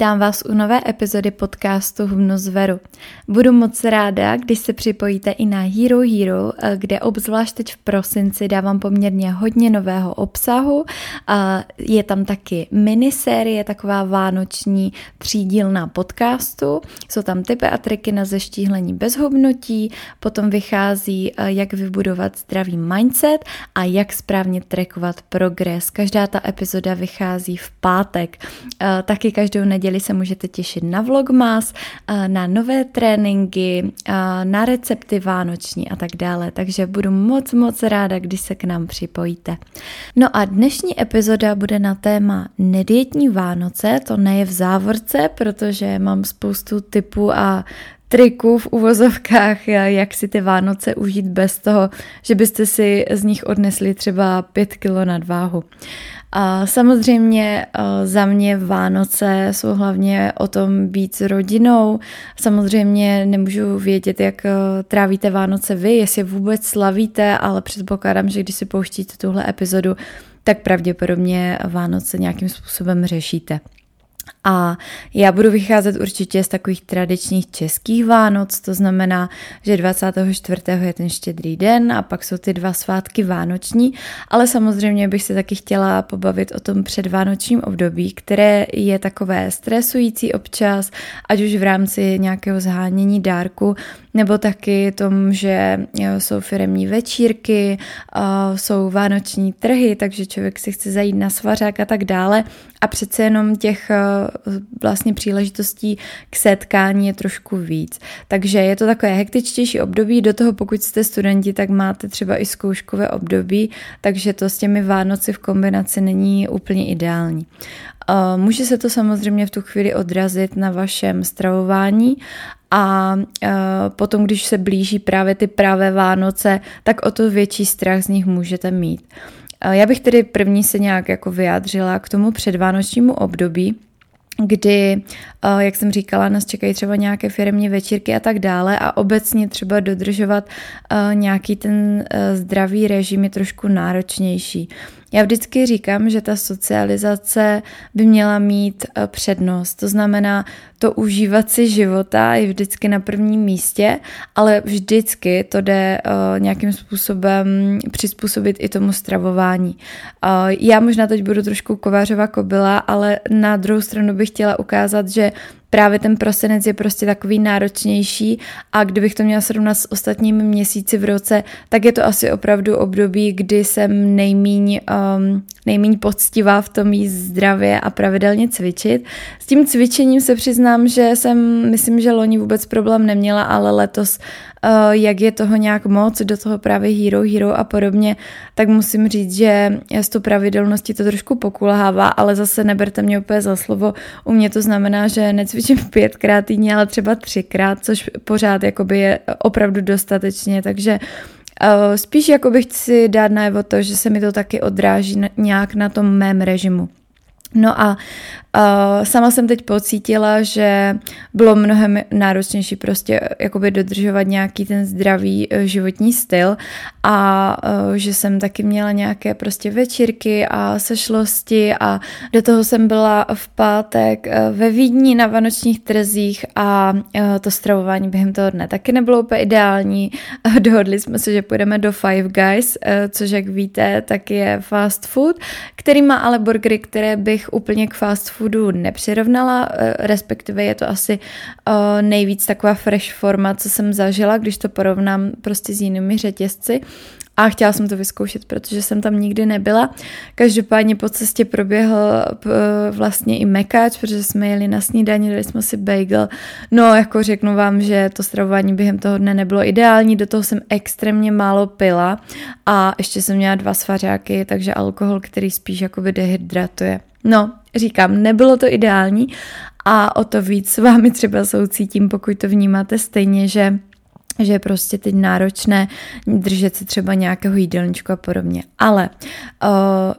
Vítám vás u nové epizody podcastu Hmnu zveru. Budu moc ráda, když se připojíte i na Hero Hero, kde obzvlášť teď v prosinci dávám poměrně hodně nového obsahu. Je tam taky minisérie, taková vánoční třídílná podcastu. Jsou tam typy a triky na zeštíhlení bez hubnutí, potom vychází, jak vybudovat zdravý mindset a jak správně trackovat progres. Každá ta epizoda vychází v pátek. Taky každou neděli se můžete těšit na vlogmas, na nové tréninky, na recepty vánoční a tak dále. Takže budu moc, moc ráda, když se k nám připojíte. No a dnešní epizoda bude na téma nedietní Vánoce, to ne je v závorce, protože mám spoustu typů a triků v uvozovkách, jak si ty Vánoce užít bez toho, že byste si z nich odnesli třeba pět kilo nadváhu. A samozřejmě eh, za mě Vánoce jsou hlavně o tom být s rodinou. Samozřejmě nemůžu vědět, jak eh, trávíte Vánoce vy, jestli vůbec slavíte, ale předpokládám, že když si pouštíte tuhle epizodu, tak pravděpodobně Vánoce nějakým způsobem řešíte. A já budu vycházet určitě z takových tradičních českých Vánoc, to znamená, že 24. je ten štědrý den a pak jsou ty dva svátky vánoční, ale samozřejmě bych se taky chtěla pobavit o tom předvánočním období, které je takové stresující občas, ať už v rámci nějakého zhánění dárku, nebo taky tom, že jsou firemní večírky, jsou vánoční trhy, takže člověk si chce zajít na svařák a tak dále. A přece jenom těch vlastně příležitostí k setkání je trošku víc. Takže je to takové hektičtější období, do toho pokud jste studenti, tak máte třeba i zkouškové období, takže to s těmi Vánoci v kombinaci není úplně ideální. Může se to samozřejmě v tu chvíli odrazit na vašem stravování a potom, když se blíží právě ty pravé Vánoce, tak o to větší strach z nich můžete mít. Já bych tedy první se nějak jako vyjádřila k tomu předvánočnímu období, kdy, eh, jak jsem říkala, nás čekají třeba nějaké firmní večírky a tak dále a obecně třeba dodržovat nějaký ten zdravý režim je trošku náročnější. Já vždycky říkám, že ta socializace by měla mít eh, přednost. To znamená, to užívat si života je vždycky na prvním místě, ale vždycky to jde uh, nějakým způsobem přizpůsobit i tomu stravování. Uh, já možná teď budu trošku kovářová kobila, ale na druhou stranu bych chtěla ukázat, že právě ten prosinec je prostě takový náročnější a kdybych to měla srovnat s ostatními měsíci v roce, tak je to asi opravdu období, kdy jsem nejmíň, um, nejmíň poctivá v tom jíst zdravě a pravidelně cvičit. S tím cvičením se přiznám, že jsem, myslím, že loni vůbec problém neměla, ale letos Eh, jak je toho nějak moc, do toho právě hero, hero a podobně, tak musím říct, že z to pravidelnosti to trošku pokulhává, ale zase neberte mě úplně za slovo. U mě to znamená, že necvičím pětkrát týdně, ale třeba třikrát, což pořád jakoby je opravdu dostatečně, takže Uh, spíš jako bych si dát najevo to, že se mi to taky odráží nějak na tom mém režimu. No a Uh, sama jsem teď pocítila, že bylo mnohem náročnější prostě jakoby dodržovat nějaký ten zdravý uh, životní styl a že jsem taky měla nějaké prostě večírky a sešlosti a do toho jsem byla v pátek ve Vídni na vánočních trzích a to stravování během toho dne taky nebylo úplně ideální. Dohodli jsme se, že půjdeme do Five Guys, což jak víte, tak je fast food, který má ale burgery, které bych úplně k fast food foodu nepřirovnala, eh, respektive je to asi eh, nejvíc taková fresh forma, co jsem zažila, když to porovnám prostě s jinými řetězci a chtěla jsem to vyzkoušet, protože jsem tam nikdy nebyla. Každopádně po cestě proběhl vlastně i mekáč, protože jsme jeli na snídaní, dali jsme si bagel. No, jako řeknu vám, že to stravování během toho dne nebylo ideální, do toho jsem extrémně málo pila a ještě jsem měla dva svařáky, takže alkohol, který spíš jakoby dehydratuje. No, říkám, nebylo to ideální a o to víc s vámi třeba soucítím, pokud to vnímáte stejně, že že je prostě teď náročné držet se třeba nějakého jídelníčku a podobně. Ale uh,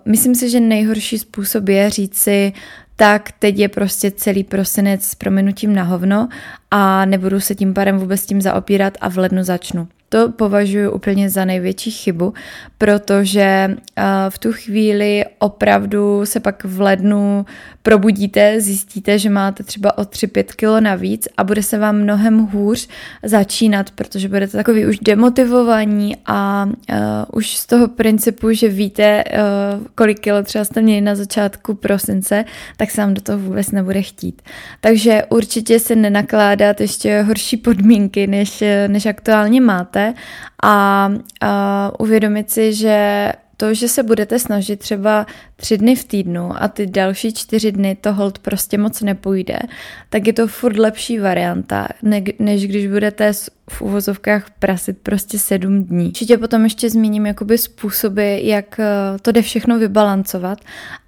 myslím si, že nejhorší způsob je říct si, tak teď je prostě celý prosinec s prominutím na hovno a nebudu se tím pádem vůbec tím zaopírat a v lednu začnu. To považuji úplně za největší chybu, protože v tu chvíli opravdu se pak v lednu probudíte, zjistíte, že máte třeba o 3-5 kilo navíc a bude se vám mnohem hůř začínat, protože budete takový už demotivovaní a uh, už z toho principu, že víte, uh, kolik kilo třeba jste měli na začátku prosince, tak se vám do toho vůbec nebude chtít. Takže určitě se nenakládat ještě horší podmínky, než, než aktuálně máte a, a uvědomit si, že to, že se budete snažit třeba tři dny v týdnu a ty další čtyři dny to hold prostě moc nepůjde, tak je to furt lepší varianta, než když budete v uvozovkách prasit prostě sedm dní. Určitě potom ještě zmíním jakoby způsoby, jak eh, to jde všechno vybalancovat,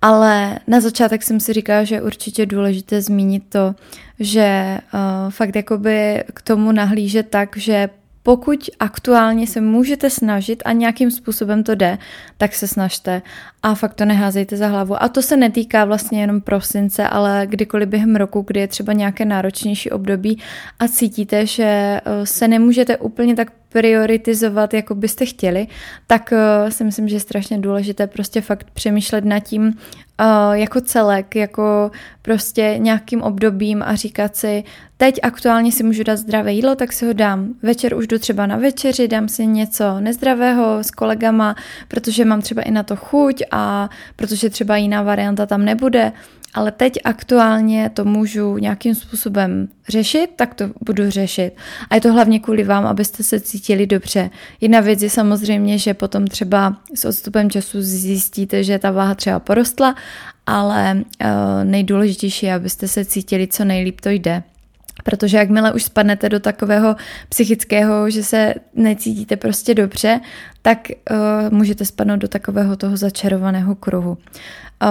ale na začátek jsem si říkala, že je určitě důležité zmínit to, že uh, fakt jakoby k tomu nahlíže tak, že pokud aktuálně se můžete snažit a nějakým způsobem to jde, tak se snažte a fakt to neházejte za hlavu. A to se netýká vlastně jenom prosince, ale kdykoliv během roku, kdy je třeba nějaké náročnější období a cítíte, že eh, se nemůžete úplně tak prioritizovat, jako byste chtěli, tak uh, si myslím, že je strašně důležité prostě fakt přemýšlet nad tím uh, jako celek, jako prostě nějakým obdobím a říkat si, teď aktuálně si můžu dát zdravé jídlo, tak si ho dám. Večer už jdu třeba na večeři, dám si něco nezdravého s kolegama, protože mám třeba i na to chuť a protože třeba jiná varianta tam nebude ale teď aktuálně to můžu nějakým způsobem řešit, tak to budu řešit. A je to hlavně kvůli vám, abyste se cítili dobře. Jedna věc je samozřejmě, že potom třeba s odstupem času zjistíte, že ta váha třeba porostla, ale uh, nejdůležitější je, abyste se cítili co nejlíp to jde. Protože jakmile už spadnete do takového psychického, že se necítíte prostě dobře, tak uh, můžete spadnout do takového toho začarovaného kruhu.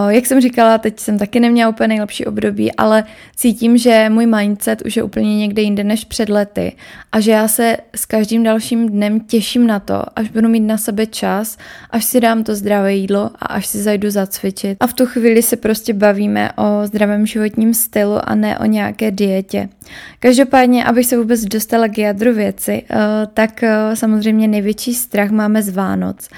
Jak jsem říkala, teď jsem taky neměla úplně nejlepší období, ale cítím, že můj mindset už je úplně někde jinde než před lety a že já se s každým dalším dnem těším na to, až budu mít na sebe čas, až si dám to zdravé jídlo a až si zajdu zacvičit. A v tu chvíli se prostě bavíme o zdravém životním stylu a ne o nějaké dietě. Každopádně, abych se vůbec dostala k jádru věci, eh, tak eh, samozřejmě největší strach máme z Vánoc.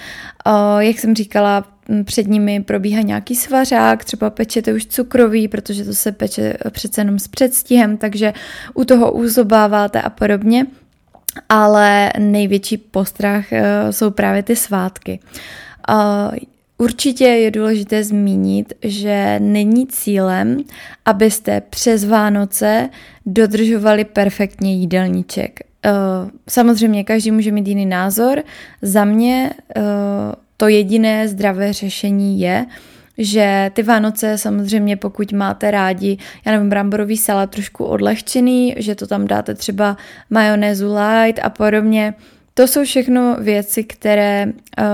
Jak jsem říkala, před nimi probíhá nějaký svařák, třeba pečete už cukrový, protože to se peče přece jenom s předstihem, takže u toho uzobáváte a podobně. Ale největší postrach eh, jsou právě ty svátky. Určitě je důležité zmínit, že není cílem, abyste přes Vánoce dodržovali perfektně jídelníček. Eh, samozřejmě každý může mít jiný názor. Za mě eh, to jediné zdravé řešení je, že ty Vánoce samozřejmě, pokud máte rádi, já nevím, bramborový salát trošku odlehčený, že to tam dáte třeba majonézu light a podobně, to jsou všechno věci, které uh,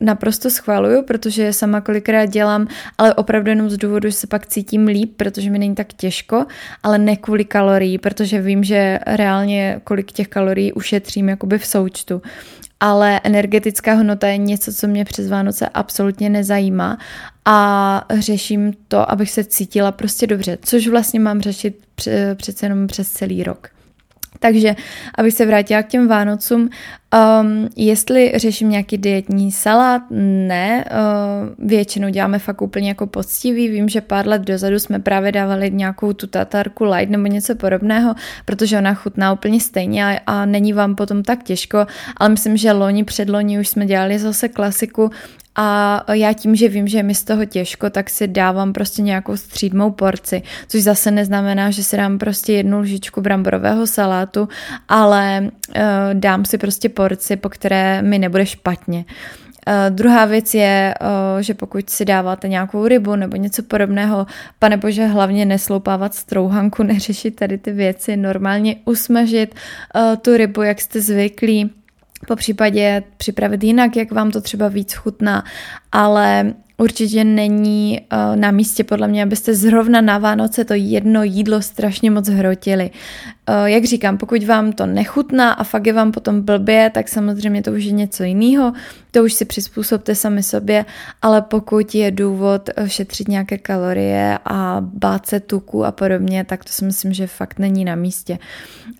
naprosto schvaluju, protože je sama kolikrát dělám, ale opravdu jenom z důvodu, že se pak cítím líp, protože mi není tak těžko, ale ne kvůli kalorií, protože vím, že reálně kolik těch kalorií ušetřím jakoby v součtu ale energetická hodnota je něco, co mě přes Vánoce absolutně nezajímá a řeším to, abych se cítila prostě dobře, což vlastně mám řešit přece jenom přes celý rok. Takže, abych se vrátila k těm Vánocům, um, jestli řeším nějaký dietní salát, ne, uh, většinou děláme fakt úplně jako poctivý, vím, že pár let dozadu jsme právě dávali nějakou tu tatarku light nebo něco podobného, protože ona chutná úplně stejně a, a není vám potom tak těžko, ale myslím, že loni, předloni už jsme dělali zase klasiku a já tím, že vím, že je mi z toho těžko, tak si dávám prostě nějakou střídmou porci, což zase neznamená, že si dám prostě jednu lžičku bramborového salátu, ale uh, dám si prostě porci, po které mi nebude špatně. Uh, druhá věc je, uh, že pokud si dáváte nějakou rybu nebo něco podobného, pane bože, hlavně nesloupávat strouhanku, neřešit tady ty věci, normálně usmažit uh, tu rybu, jak jste zvyklí, po případě připravit jinak, jak vám to třeba víc chutná, ale určitě není uh, na místě podle mě, abyste zrovna na Vánoce to jedno jídlo strašně moc hrotili. Uh, jak říkám, pokud vám to nechutná a fakt je vám potom blbě, tak samozřejmě to už je něco jiného, to už si přizpůsobte sami sobě, ale pokud je důvod eh, šetřit nějaké kalorie a bát se tuku a podobně, tak to si myslím, že fakt není na místě.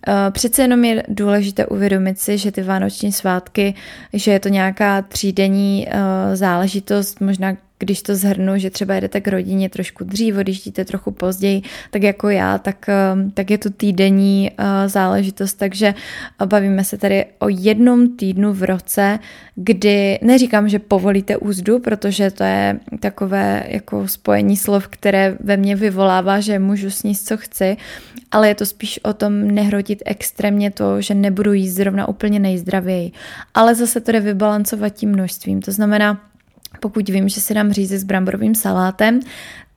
Uh, přece jenom je důležité uvědomit si, že ty vánoční svátky, že je to nějaká třídenní záležitost, možná když to zhrnu, že třeba jedete k rodině trošku dřív, odjíždíte trochu později, tak jako já, tak, um, tak je to týdenní uh, záležitost, takže bavíme se tady o jednom týdnu v roce, kdy neříkám, že povolíte úzdu, protože to je takové jako spojení slov, které ve mně vyvolává, že můžu sníst, co chci, ale je to spíš o tom nehrotit extrémně to, že nebudu jíst zrovna úplně nejzdravěji. Ale zase to jde vybalancovat tím množstvím. To znamená, pokud vím, že si dám řízi s bramborovým salátem,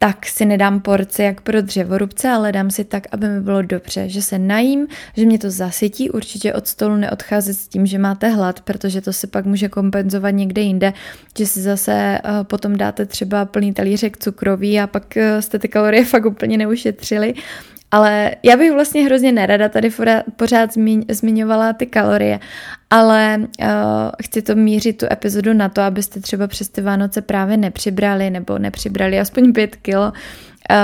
tak si nedám porci jak pro dřevorubce, ale dám si tak, aby mi bylo dobře, že se najím, že mě to zasytí, určitě od stolu neodcházet s tím, že máte hlad, protože to se pak může kompenzovat někde jinde, že si zase uh, potom dáte třeba plný talířek cukroví a pak uh, jste ty kalorie fakt úplně neušetřili. Ale já bych vlastně hrozně nerada tady pořád zmiňovala ty kalorie, ale uh, chci to mířit tu epizodu na to, abyste třeba přes ty Vánoce právě nepřibrali nebo nepřibrali aspoň pět kilo. Uh,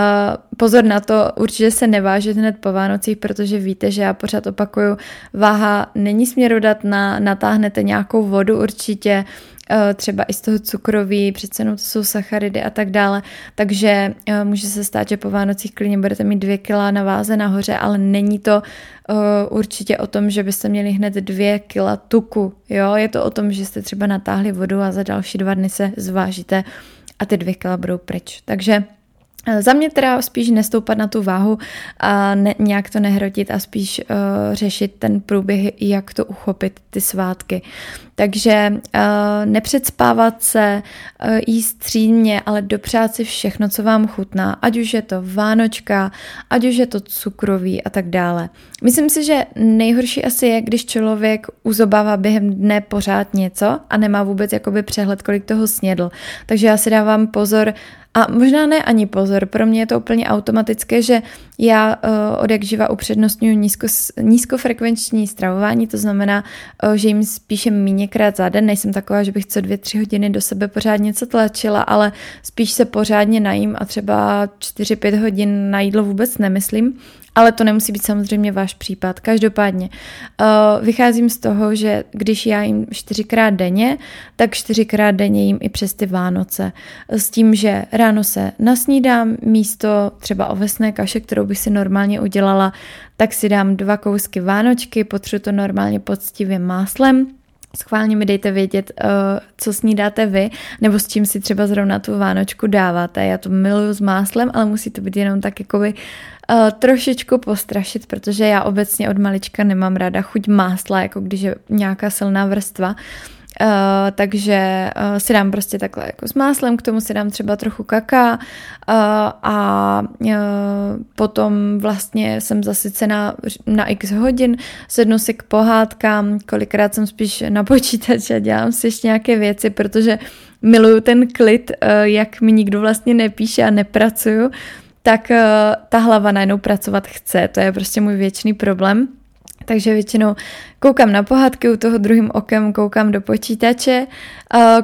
pozor na to, určitě se nevážit hned po Vánocích, protože víte, že já pořád opakuju, váha není směrodatná, natáhnete nějakou vodu určitě, Eh, třeba i z toho cukroví, přece jenom to jsou sacharidy a tak dále, takže eh, může se stát, že po Vánocích klidně budete mít dvě kila na váze nahoře, ale není to uh, určitě o tom, že byste měli hned dvě kila tuku, jo, je to o tom, že jste třeba natáhli vodu a za další dva dny se zvážíte a ty dvě kila budou pryč, takže za mě teda spíš nestoupat na tu váhu a ne, nějak to nehrotit a spíš uh, řešit ten průběh, jak to uchopit ty svátky. Takže uh, nepředspávat se, uh, jíst střídně, ale dopřát si všechno, co vám chutná, ať už je to vánočka, ať už je to cukroví a tak dále. Myslím si, že nejhorší asi je, když člověk uzobává během dne pořád něco a nemá vůbec jakoby přehled, kolik toho snědl. Takže já si dávám pozor, a možná ne ani pozor, pro mě je to úplně automatické, že já uh, od jak živa upřednostňuji nízko, nízkofrekvenční stravování, to znamená, uh, že jim spíše méněkrát za den, nejsem taková, že bych co dvě, tři hodiny do sebe pořád něco tlačila, ale spíš se pořádně najím a třeba 4-5 hodin na jídlo vůbec nemyslím ale to nemusí být samozřejmě váš případ. Každopádně uh, vycházím z toho, že když já jim čtyřikrát denně, tak čtyřikrát denně jim i přes ty Vánoce. S tím, že ráno se nasnídám místo třeba ovesné kaše, kterou bych si normálně udělala, tak si dám dva kousky Vánočky, potřu to normálně poctivě máslem, Schválně mi dejte vědět, uh, co snídáte vy, nebo s čím si třeba zrovna tu vánočku dáváte. Já to miluju s máslem, ale musí to být jenom tak jakoby uh, trošičku postrašit, protože já obecně od malička nemám ráda chuť másla, jako když je nějaká silná vrstva. Takže uh, si dám prostě takhle jako s máslem, k tomu si dám třeba trochu kaká uh, a uh, potom vlastně jsem zasycená na x hodin, sednu si k pohádkám, kolikrát jsem spíš na počítači a dělám si ještě nějaké věci, protože miluju ten klid, uh, jak mi nikdo vlastně nepíše a nepracuju, tak uh, ta hlava najednou pracovat chce, to je prostě můj věčný problém. Takže většinou koukám na pohádky, u toho druhým okem koukám do počítače,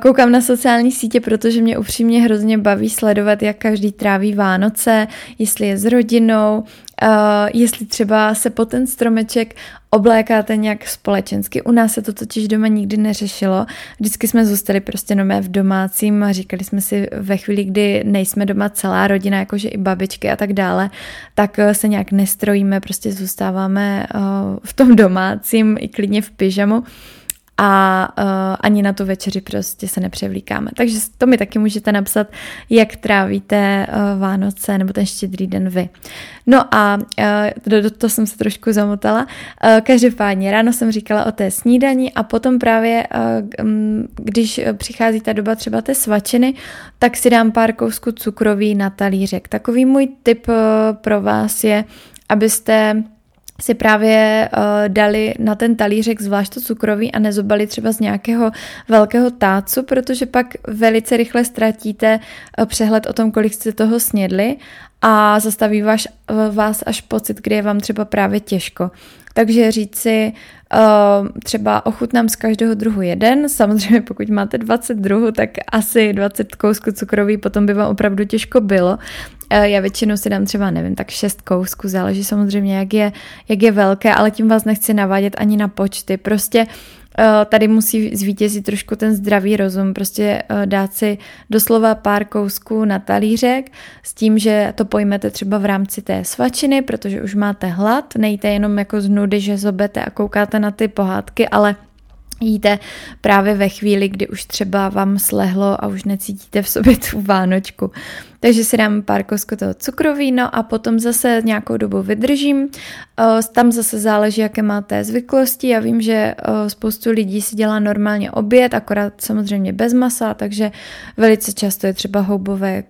koukám na sociální sítě, protože mě upřímně hrozně baví sledovat, jak každý tráví Vánoce, jestli je s rodinou, Uh, jestli třeba se po ten stromeček oblékáte nějak společensky. U nás se to totiž doma nikdy neřešilo. Vždycky jsme zůstali prostě nomé v domácím a říkali jsme si ve chvíli, kdy nejsme doma celá rodina, jakože i babičky a tak dále, tak uh, se nějak nestrojíme, prostě zůstáváme uh, v tom domácím i klidně v pyžamu a uh, ani na tu večeři prostě se nepřevlíkáme. Takže to mi taky můžete napsat, jak trávíte uh, Vánoce nebo ten štědrý den vy. No a uh, do, do to jsem se trošku zamotala. Uh, každopádně ráno jsem říkala o té snídani a potom právě, uh, když přichází ta doba třeba té svačiny, tak si dám pár kousků cukroví na talířek. Takový můj tip uh, pro vás je, abyste si právě uh, dali na ten talířek zvlášť to cukroví a nezobali třeba z nějakého velkého tácu, protože pak velice rychle ztratíte uh, přehled o tom, kolik jste toho snědli a zastaví vás, vás až pocit, kdy je vám třeba právě těžko. Takže říct si, uh, třeba ochutnám z každého druhu jeden, samozřejmě pokud máte 20 druhů, tak asi 20 kousků cukroví potom by vám opravdu těžko bylo. Uh, já většinou si dám třeba, nevím, tak 6 kousků, záleží samozřejmě, jak je, jak je velké, ale tím vás nechci navádět ani na počty. Prostě Eh, tady musí zvítězit trošku ten zdravý rozum, prostě eh, dát si doslova pár kousků na talířek s tím, že to pojmete třeba v rámci té svačiny, protože už máte hlad, nejte jenom jako z nudy, že zobete a koukáte na ty pohádky, ale jíte právě ve chvíli, kdy už třeba vám slehlo a už necítíte v sobě tu vánočku. Takže si dám pár kosko toho cukrovíno a potom zase nějakou dobu vydržím. Tam zase záleží, jaké máte zvyklosti. Já vím, že spoustu lidí si dělá normálně oběd, akorát samozřejmě bez masa, takže velice často je třeba houbové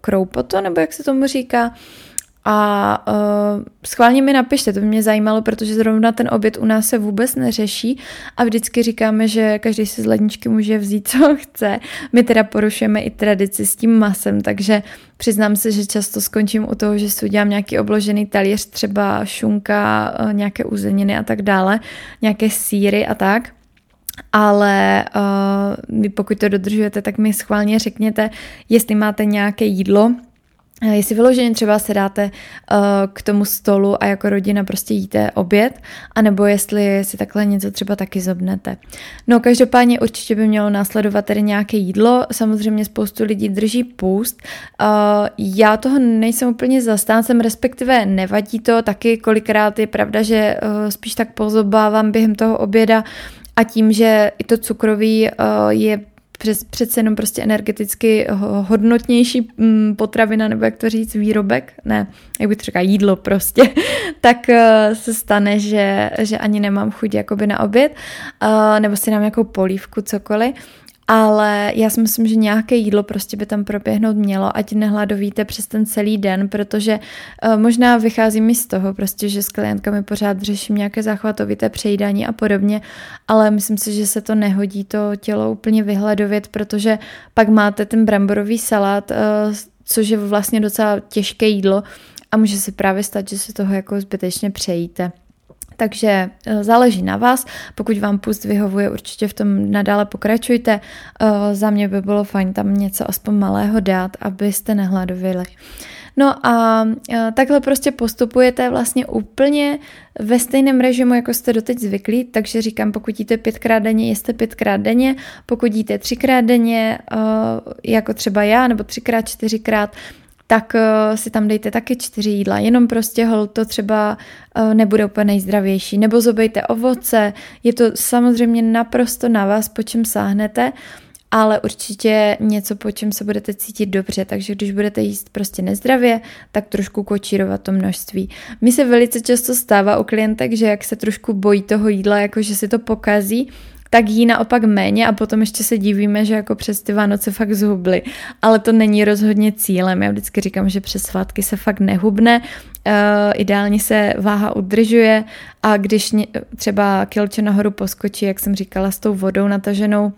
kroupoto, nebo jak se tomu říká. A uh, schválně mi napište, to by mě zajímalo, protože zrovna ten oběd u nás se vůbec neřeší a vždycky říkáme, že každý si z ledničky může vzít, co chce. My teda porušujeme i tradici s tím masem, takže přiznám se, že často skončím u toho, že si udělám nějaký obložený talíř, třeba šunka, uh, nějaké uzeniny a tak dále, nějaké síry a tak ale uh, pokud to dodržujete, tak mi schválně řekněte, jestli máte nějaké jídlo, Eh, jestli vyloženě třeba se dáte uh, k tomu stolu a jako rodina prostě jíte oběd, anebo jestli si takhle něco třeba taky zobnete. No každopádně určitě by mělo následovat tedy nějaké jídlo, samozřejmě spoustu lidí drží půst. Uh, já toho nejsem úplně zastáncem, respektive nevadí to, taky kolikrát je pravda, že uh, spíš tak pozobávám během toho oběda a tím, že i to cukroví je přes, přece jenom prostě energeticky hodnotnější mm, potravina, nebo jak to říct, výrobek, ne, jak bych řekla, jídlo prostě, tak eh, se stane, že, že ani nemám chuť jakoby na oběd, eh, nebo si dám nějakou polívku, cokoliv ale já si myslím, že nějaké jídlo prostě by tam proběhnout mělo, ať nehladovíte přes ten celý den, protože uh, možná vychází mi z toho prostě, že s klientkami pořád řeším nějaké záchvatovité přejídání a podobně, ale myslím si, že se to nehodí to tělo úplně vyhladovět, protože pak máte ten bramborový salát, uh, což je vlastně docela těžké jídlo a může se právě stát, že se toho jako zbytečně přejíte. Takže eh, záleží na vás. Pokud vám pust vyhovuje, určitě v tom nadále pokračujte. Eh, za mě by bylo fajn tam něco aspoň malého dát, abyste nehladovili. No a eh, takhle prostě postupujete vlastně úplně ve stejném režimu, jako jste doteď zvyklí, takže říkám, pokud jíte pětkrát denně, jeste pětkrát denně, pokud jíte třikrát denně, jako třeba já, nebo třikrát, čtyřikrát, tak uh, si tam dejte taky čtyři jídla, jenom prostě hol to třeba uh, nebude úplně nejzdravější. Nebo zobejte ovoce, je to samozřejmě naprosto na vás, po čem sáhnete, ale určitě něco, po čem se budete cítit dobře, takže když budete jíst prostě nezdravě, tak trošku kočírovat to množství. Mi se velice často stává u klientek, že jak se trošku bojí toho jídla, jako že si to pokazí, tak jí naopak méně a potom ještě se divíme, že jako přes ty Vánoce fakt zhubly. Ale to není rozhodně cílem. Já vždycky říkám, že přes svátky se fakt nehubne, uh, ideálně se váha udržuje a když třeba kilče nahoru poskočí, jak jsem říkala, s tou vodou nataženou,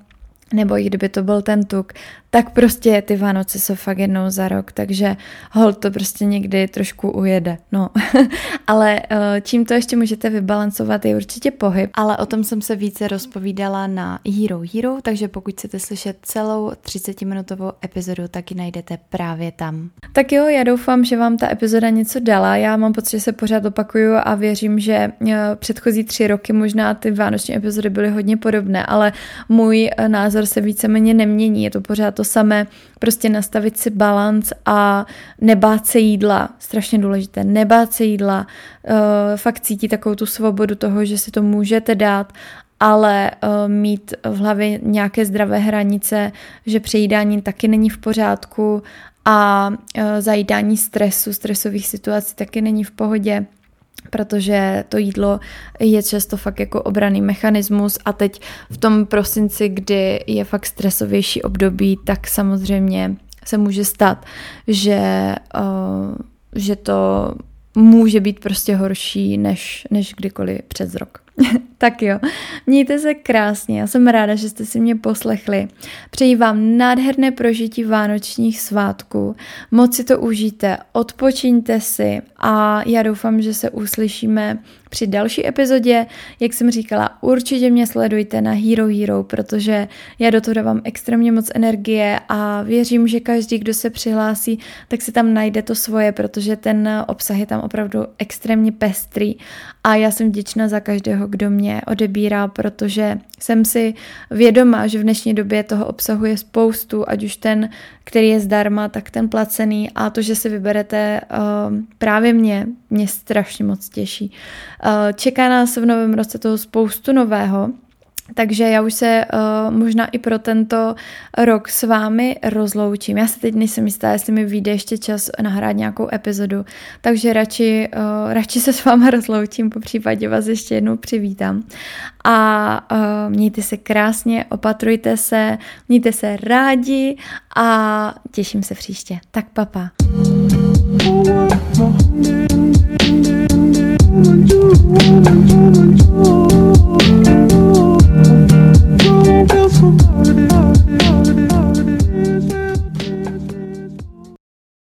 nebo i kdyby to byl ten tuk, tak prostě ty Vánoce jsou fakt jednou za rok, takže hol to prostě někdy trošku ujede. No, ale eh, čím to ještě můžete vybalancovat je určitě pohyb, ale o tom jsem se více rozpovídala na Hero Hero, takže pokud chcete slyšet celou 30-minutovou epizodu, tak ji najdete právě tam. Tak jo, já doufám, že vám ta epizoda něco dala. Já mám pocit, že se pořád opakuju a věřím, že eh, předchozí tři roky možná ty vánoční epizody byly hodně podobné, ale můj eh, názor se víceméně nemění. Je to pořád to samé, prostě nastavit si balans a nebát se jídla, strašně důležité, nebát se jídla, uh, fakt cítit takovou tu svobodu toho, že si to můžete dát ale uh, mít v hlavě nějaké zdravé hranice, že přejídání taky není v pořádku a uh, zajídání stresu, stresových situací taky není v pohodě protože to jídlo je často fakt jako obraný mechanismus a teď v tom prosinci, kdy je fakt stresovější období, tak samozřejmě se může stát, že, uh, že to může být prostě horší než, než kdykoliv přes rok. tak jo, mějte se krásně, já jsem ráda, že jste si mě poslechli. Přeji vám nádherné prožití vánočních svátků, moc si to užijte, odpočiňte si a já doufám, že se uslyšíme při další epizodě. Jak jsem říkala, určitě mě sledujte na Hero Hero, protože já do toho dávám extrémně moc energie a věřím, že každý, kdo se přihlásí, tak si tam najde to svoje, protože ten obsah je tam opravdu extrémně pestrý a já jsem vděčná za každého, kdo mě odebírá, protože jsem si vědomá, že v dnešní době toho obsahu je spoustu, ať už ten, který je zdarma, tak ten placený a to, že si vyberete uh, právě mě, mě strašně moc těší. Uh, čeká nás v novém roce toho spoustu nového, takže já už se uh, možná i pro tento rok s vámi rozloučím. Já se teď nejsem jistá, jestli mi vyjde ještě čas nahrát nějakou epizodu, takže radši, uh, radši se s vámi rozloučím, po případě vás ještě jednou přivítám. A uh, mějte se krásně, opatrujte se, mějte se rádi a těším se příště. Tak papa. Pa.